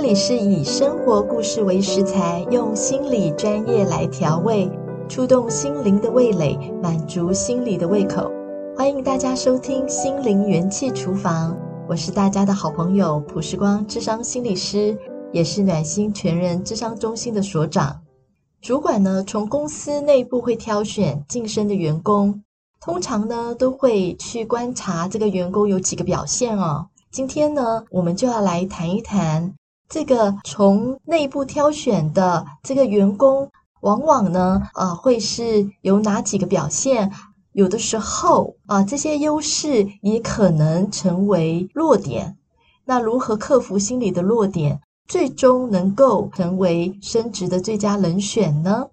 这里是以生活故事为食材，用心理专业来调味，触动心灵的味蕾，满足心理的胃口。欢迎大家收听《心灵元气厨房》，我是大家的好朋友朴时光，智商心理师，也是暖心全人智商中心的所长。主管呢，从公司内部会挑选晋升的员工，通常呢，都会去观察这个员工有几个表现哦。今天呢，我们就要来谈一谈。这个从内部挑选的这个员工，往往呢，啊，会是有哪几个表现？有的时候啊，这些优势也可能成为弱点。那如何克服心理的弱点，最终能够成为升职的最佳人选呢？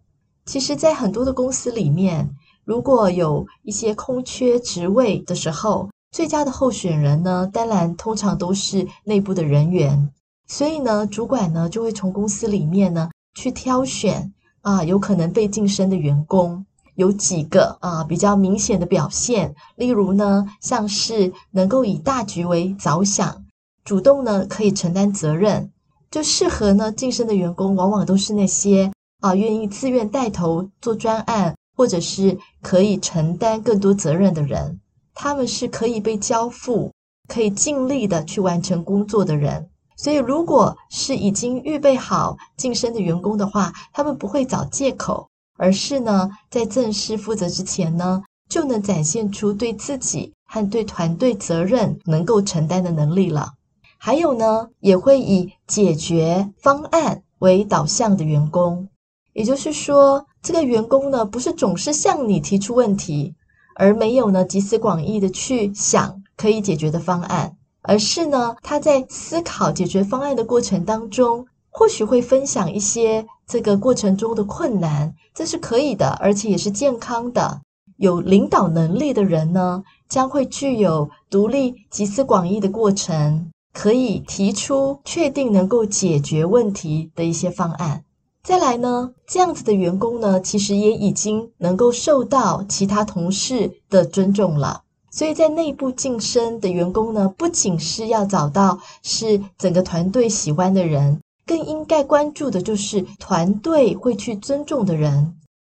其实，在很多的公司里面，如果有一些空缺职位的时候，最佳的候选人呢，当然通常都是内部的人员。所以呢，主管呢就会从公司里面呢去挑选啊，有可能被晋升的员工，有几个啊比较明显的表现，例如呢，像是能够以大局为着想，主动呢可以承担责任，就适合呢晋升的员工，往往都是那些啊愿意自愿带头做专案，或者是可以承担更多责任的人，他们是可以被交付，可以尽力的去完成工作的人。所以，如果是已经预备好晋升的员工的话，他们不会找借口，而是呢，在正式负责之前呢，就能展现出对自己和对团队责任能够承担的能力了。还有呢，也会以解决方案为导向的员工，也就是说，这个员工呢，不是总是向你提出问题，而没有呢集思广益的去想可以解决的方案。而是呢，他在思考解决方案的过程当中，或许会分享一些这个过程中的困难，这是可以的，而且也是健康的。有领导能力的人呢，将会具有独立集思广益的过程，可以提出确定能够解决问题的一些方案。再来呢，这样子的员工呢，其实也已经能够受到其他同事的尊重了。所以在内部晋升的员工呢，不仅是要找到是整个团队喜欢的人，更应该关注的就是团队会去尊重的人。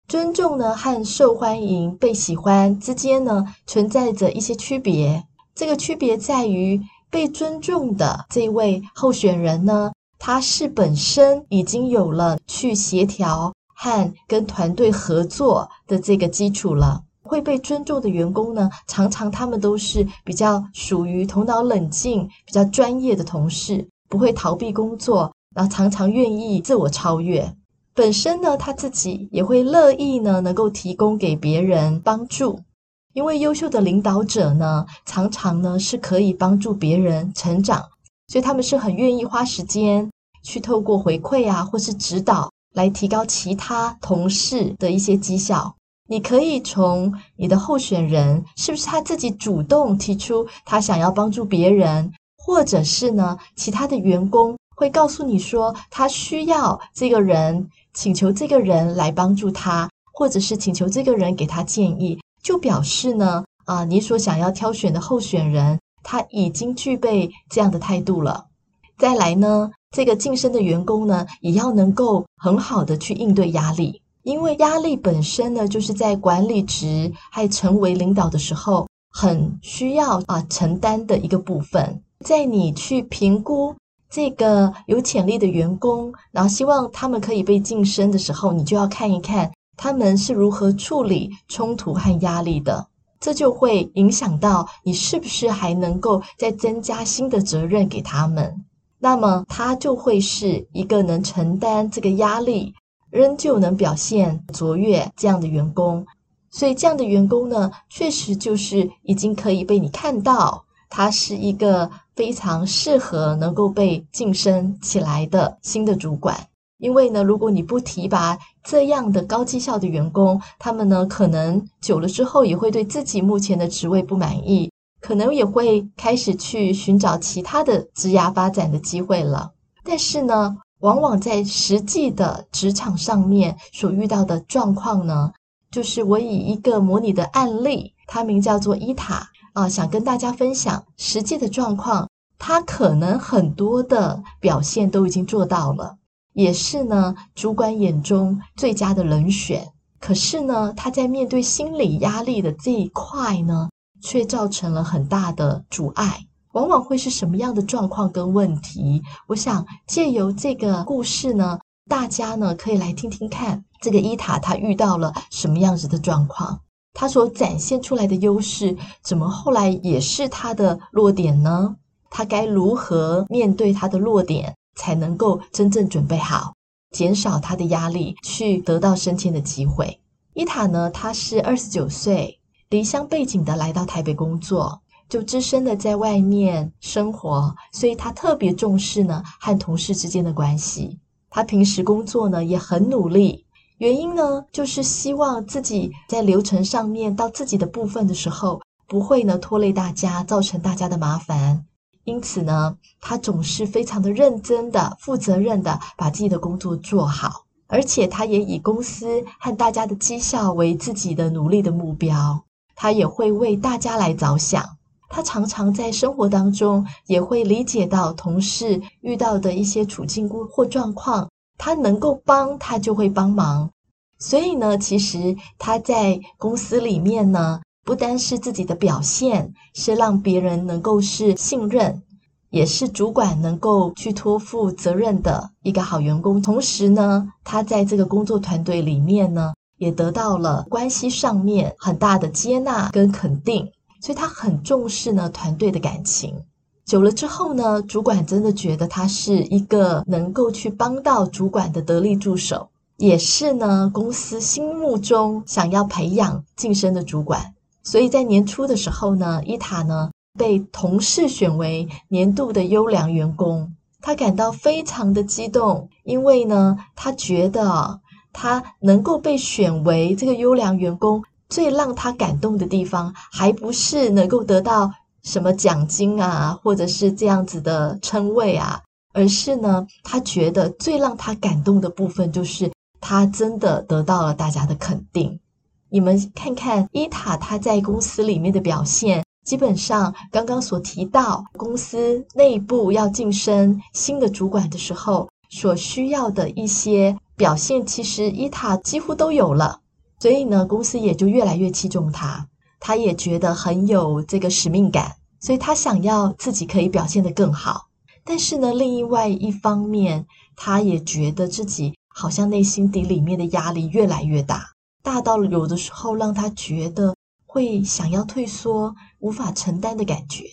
尊重呢和受欢迎、被喜欢之间呢，存在着一些区别。这个区别在于，被尊重的这位候选人呢，他是本身已经有了去协调和跟团队合作的这个基础了。会被尊重的员工呢，常常他们都是比较属于头脑冷静、比较专业的同事，不会逃避工作，然后常常愿意自我超越。本身呢，他自己也会乐意呢，能够提供给别人帮助，因为优秀的领导者呢，常常呢是可以帮助别人成长，所以他们是很愿意花时间去透过回馈啊，或是指导来提高其他同事的一些绩效。你可以从你的候选人是不是他自己主动提出他想要帮助别人，或者是呢，其他的员工会告诉你说他需要这个人，请求这个人来帮助他，或者是请求这个人给他建议，就表示呢，啊，你所想要挑选的候选人他已经具备这样的态度了。再来呢，这个晋升的员工呢，也要能够很好的去应对压力。因为压力本身呢，就是在管理职还成为领导的时候，很需要啊承担的一个部分。在你去评估这个有潜力的员工，然后希望他们可以被晋升的时候，你就要看一看他们是如何处理冲突和压力的。这就会影响到你是不是还能够再增加新的责任给他们。那么他就会是一个能承担这个压力。仍旧能表现卓越这样的员工，所以这样的员工呢，确实就是已经可以被你看到，他是一个非常适合能够被晋升起来的新的主管。因为呢，如果你不提拔这样的高绩效的员工，他们呢，可能久了之后也会对自己目前的职位不满意，可能也会开始去寻找其他的职涯发展的机会了。但是呢，往往在实际的职场上面所遇到的状况呢，就是我以一个模拟的案例，它名叫做伊塔啊，想跟大家分享实际的状况，他可能很多的表现都已经做到了，也是呢主管眼中最佳的人选。可是呢，他在面对心理压力的这一块呢，却造成了很大的阻碍。往往会是什么样的状况跟问题？我想借由这个故事呢，大家呢可以来听听看，这个伊塔他遇到了什么样子的状况，他所展现出来的优势，怎么后来也是他的弱点呢？他该如何面对他的弱点，才能够真正准备好，减少他的压力，去得到升迁的机会？伊塔呢，他是二十九岁，离乡背井的来到台北工作。就只身的在外面生活，所以他特别重视呢和同事之间的关系。他平时工作呢也很努力，原因呢就是希望自己在流程上面到自己的部分的时候，不会呢拖累大家，造成大家的麻烦。因此呢，他总是非常的认真的、负责任的把自己的工作做好，而且他也以公司和大家的绩效为自己的努力的目标，他也会为大家来着想。他常常在生活当中也会理解到同事遇到的一些处境或状况，他能够帮他就会帮忙。所以呢，其实他在公司里面呢，不单是自己的表现是让别人能够是信任，也是主管能够去托付责任的一个好员工。同时呢，他在这个工作团队里面呢，也得到了关系上面很大的接纳跟肯定。所以他很重视呢团队的感情，久了之后呢，主管真的觉得他是一个能够去帮到主管的得力助手，也是呢公司心目中想要培养晋升的主管。所以在年初的时候呢，伊塔呢被同事选为年度的优良员工，他感到非常的激动，因为呢他觉得他能够被选为这个优良员工。最让他感动的地方，还不是能够得到什么奖金啊，或者是这样子的称谓啊，而是呢，他觉得最让他感动的部分，就是他真的得到了大家的肯定。你们看看伊塔他在公司里面的表现，基本上刚刚所提到，公司内部要晋升新的主管的时候，所需要的一些表现，其实伊塔几乎都有了。所以呢，公司也就越来越器重他，他也觉得很有这个使命感，所以他想要自己可以表现得更好。但是呢，另外一方面，他也觉得自己好像内心底里面的压力越来越大，大到了有的时候让他觉得会想要退缩、无法承担的感觉。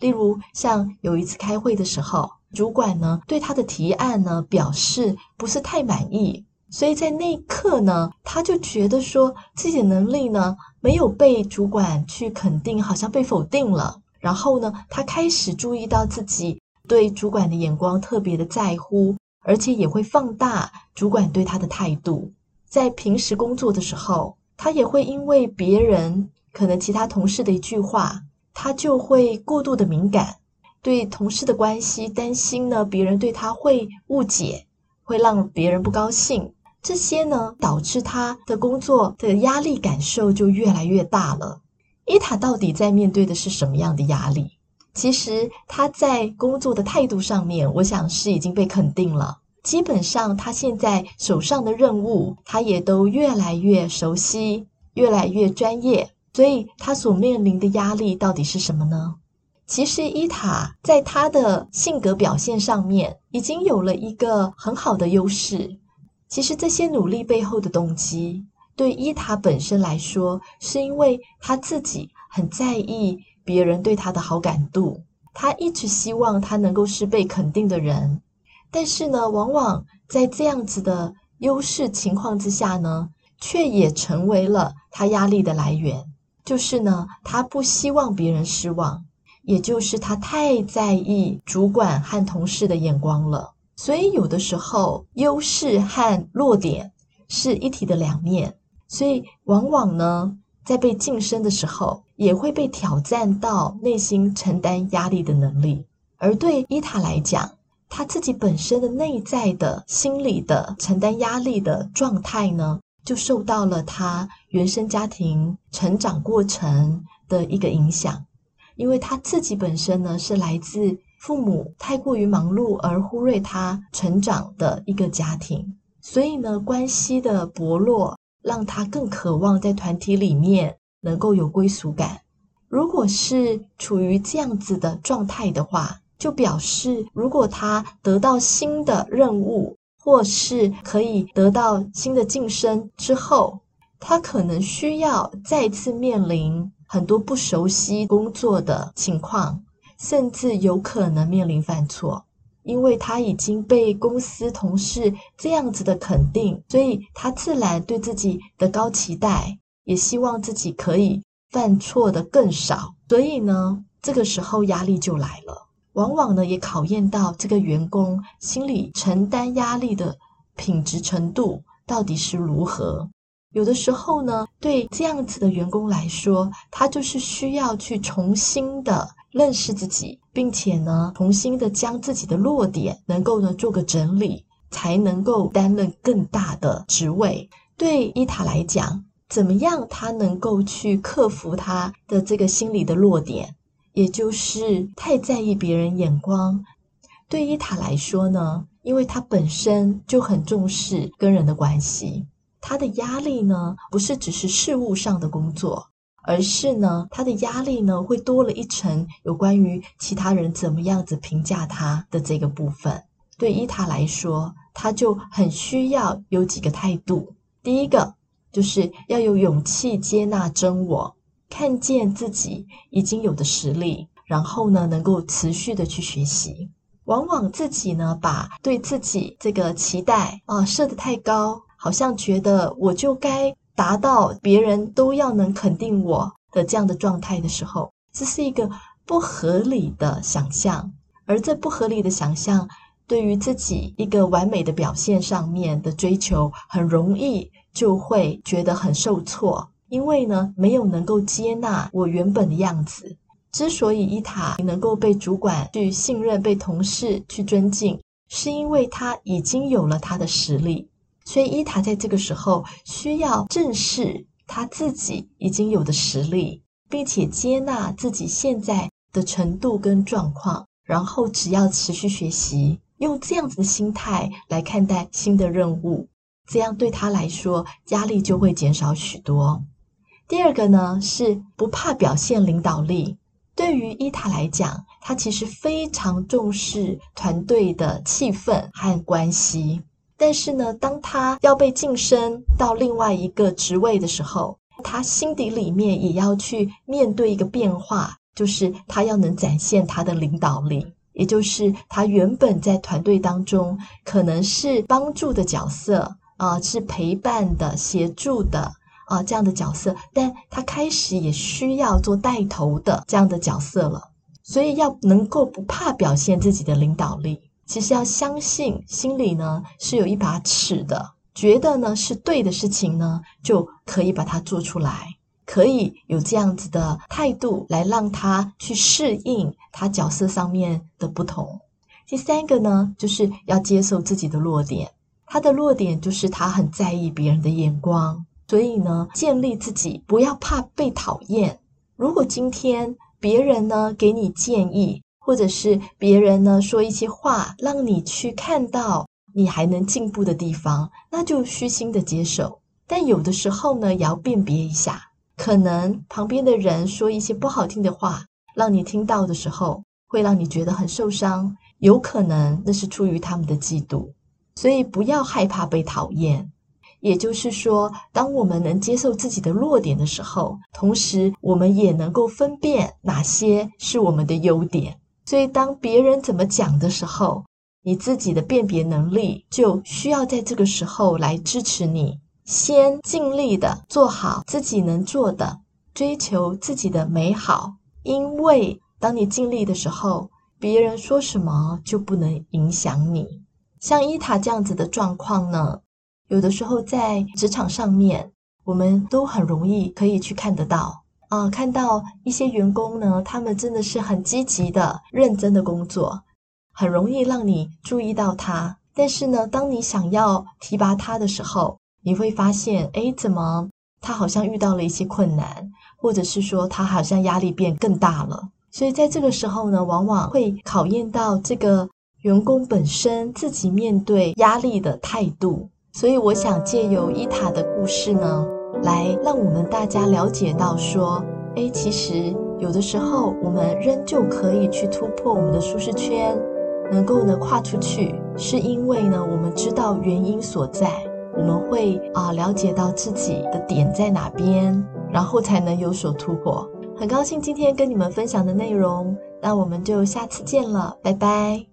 例如，像有一次开会的时候，主管呢对他的提案呢表示不是太满意。所以在那一刻呢，他就觉得说自己的能力呢没有被主管去肯定，好像被否定了。然后呢，他开始注意到自己对主管的眼光特别的在乎，而且也会放大主管对他的态度。在平时工作的时候，他也会因为别人可能其他同事的一句话，他就会过度的敏感，对同事的关系担心呢，别人对他会误解，会让别人不高兴。这些呢，导致他的工作的压力感受就越来越大了。伊塔到底在面对的是什么样的压力？其实他在工作的态度上面，我想是已经被肯定了。基本上，他现在手上的任务，他也都越来越熟悉，越来越专业。所以，他所面临的压力到底是什么呢？其实，伊塔在他的性格表现上面，已经有了一个很好的优势。其实这些努力背后的动机，对伊塔本身来说，是因为他自己很在意别人对他的好感度，他一直希望他能够是被肯定的人。但是呢，往往在这样子的优势情况之下呢，却也成为了他压力的来源。就是呢，他不希望别人失望，也就是他太在意主管和同事的眼光了。所以有的时候，优势和弱点是一体的两面，所以往往呢，在被晋升的时候，也会被挑战到内心承担压力的能力。而对伊塔来讲，他自己本身的内在的心理的承担压力的状态呢，就受到了他原生家庭成长过程的一个影响，因为他自己本身呢，是来自父母太过于忙碌而忽略他成长的一个家庭，所以呢，关系的薄弱让他更渴望在团体里面能够有归属感。如果是处于这样子的状态的话，就表示如果他得到新的任务，或是可以得到新的晋升之后，他可能需要再次面临很多不熟悉工作的情况，甚至有可能面临犯错，因为他已经被公司同事这样子的肯定，所以他自然对自己的高期待，也希望自己可以。犯错的更少，所以呢，这个时候压力就来了。往往呢，也考验到这个员工心理承担压力的品质程度到底是如何。有的时候呢，对这样子的员工来说，他就是需要去重新的认识自己，并且呢，重新的将自己的弱点能够呢做个整理，才能够担任更大的职位。对伊塔来讲。怎么样，他能够去克服他的这个心理的弱点，也就是太在意别人眼光。对伊塔来说呢，因为他本身就很重视跟人的关系，他的压力呢，不是只是事务上的工作，而是呢，他的压力呢，会多了一层有关于其他人怎么样子评价他的这个部分。对伊塔来说，他就很需要有几个态度。第一个。就是要有勇气接纳真我，看见自己已经有的实力，然后呢，能够持续的去学习。往往自己呢，把对自己这个期待啊设得太高，好像觉得我就该达到别人都要能肯定我的这样的状态的时候，这是一个不合理的想象。而这不合理的想象，对于自己一个完美的表现上面的追求，很容易。就会觉得很受挫，因为呢，没有能够接纳我原本的样子。之所以伊塔能够被主管去信任，被同事去尊敬，是因为他已经有了他的实力。所以伊塔在这个时候需要正视他自己已经有的实力，并且接纳自己现在的程度跟状况，然后只要持续学习，用这样子的心态来看待新的任务。这样对他来说，压力就会减少许多。第二个呢，是不怕表现领导力。对于伊塔来讲，他其实非常重视团队的气氛和关系。但是呢，当他要被晋升到另外一个职位的时候，他心底里面也要去面对一个变化，就是他要能展现他的领导力，也就是他原本在团队当中可能是帮助的角色。啊，是陪伴的、协助的啊，这样的角色，但他开始也需要做带头的这样的角色了。所以要能够不怕表现自己的领导力，其实要相信心里呢是有一把尺的，觉得呢是对的事情呢，就可以把它做出来，可以有这样子的态度来让他去适应他角色上面的不同。第三个呢，就是要接受自己的弱点。他的弱点就是他很在意别人的眼光，所以呢，建立自己不要怕被讨厌。如果今天别人呢给你建议，或者是别人呢说一些话，让你去看到你还能进步的地方，那就虚心的接受。但有的时候呢，也要辨别一下，可能旁边的人说一些不好听的话，让你听到的时候，会让你觉得很受伤。有可能那是出于他们的嫉妒。所以不要害怕被讨厌，也就是说，当我们能接受自己的弱点的时候，同时我们也能够分辨哪些是我们的优点。所以，当别人怎么讲的时候，你自己的辨别能力就需要在这个时候来支持你，先尽力的做好自己能做的，追求自己的美好。因为当你尽力的时候，别人说什么就不能影响你。像伊塔这样子的状况呢，有的时候在职场上面，我们都很容易可以去看得到啊，看到一些员工呢，他们真的是很积极的、认真的工作，很容易让你注意到他。但是呢，当你想要提拔他的时候，你会发现，诶，怎么他好像遇到了一些困难，或者是说他好像压力变更大了。所以在这个时候呢，往往会考验到这个员工本身自己面对压力的态度。所以我想借由伊塔的故事呢，来让我们大家了解到说，诶，其实有的时候我们仍旧可以去突破我们的舒适圈，能够呢跨出去，是因为呢我们知道原因所在，我们会啊了解到自己的点在哪边，然后才能有所突破。很高兴今天跟你们分享的内容，那我们就下次见了，拜拜。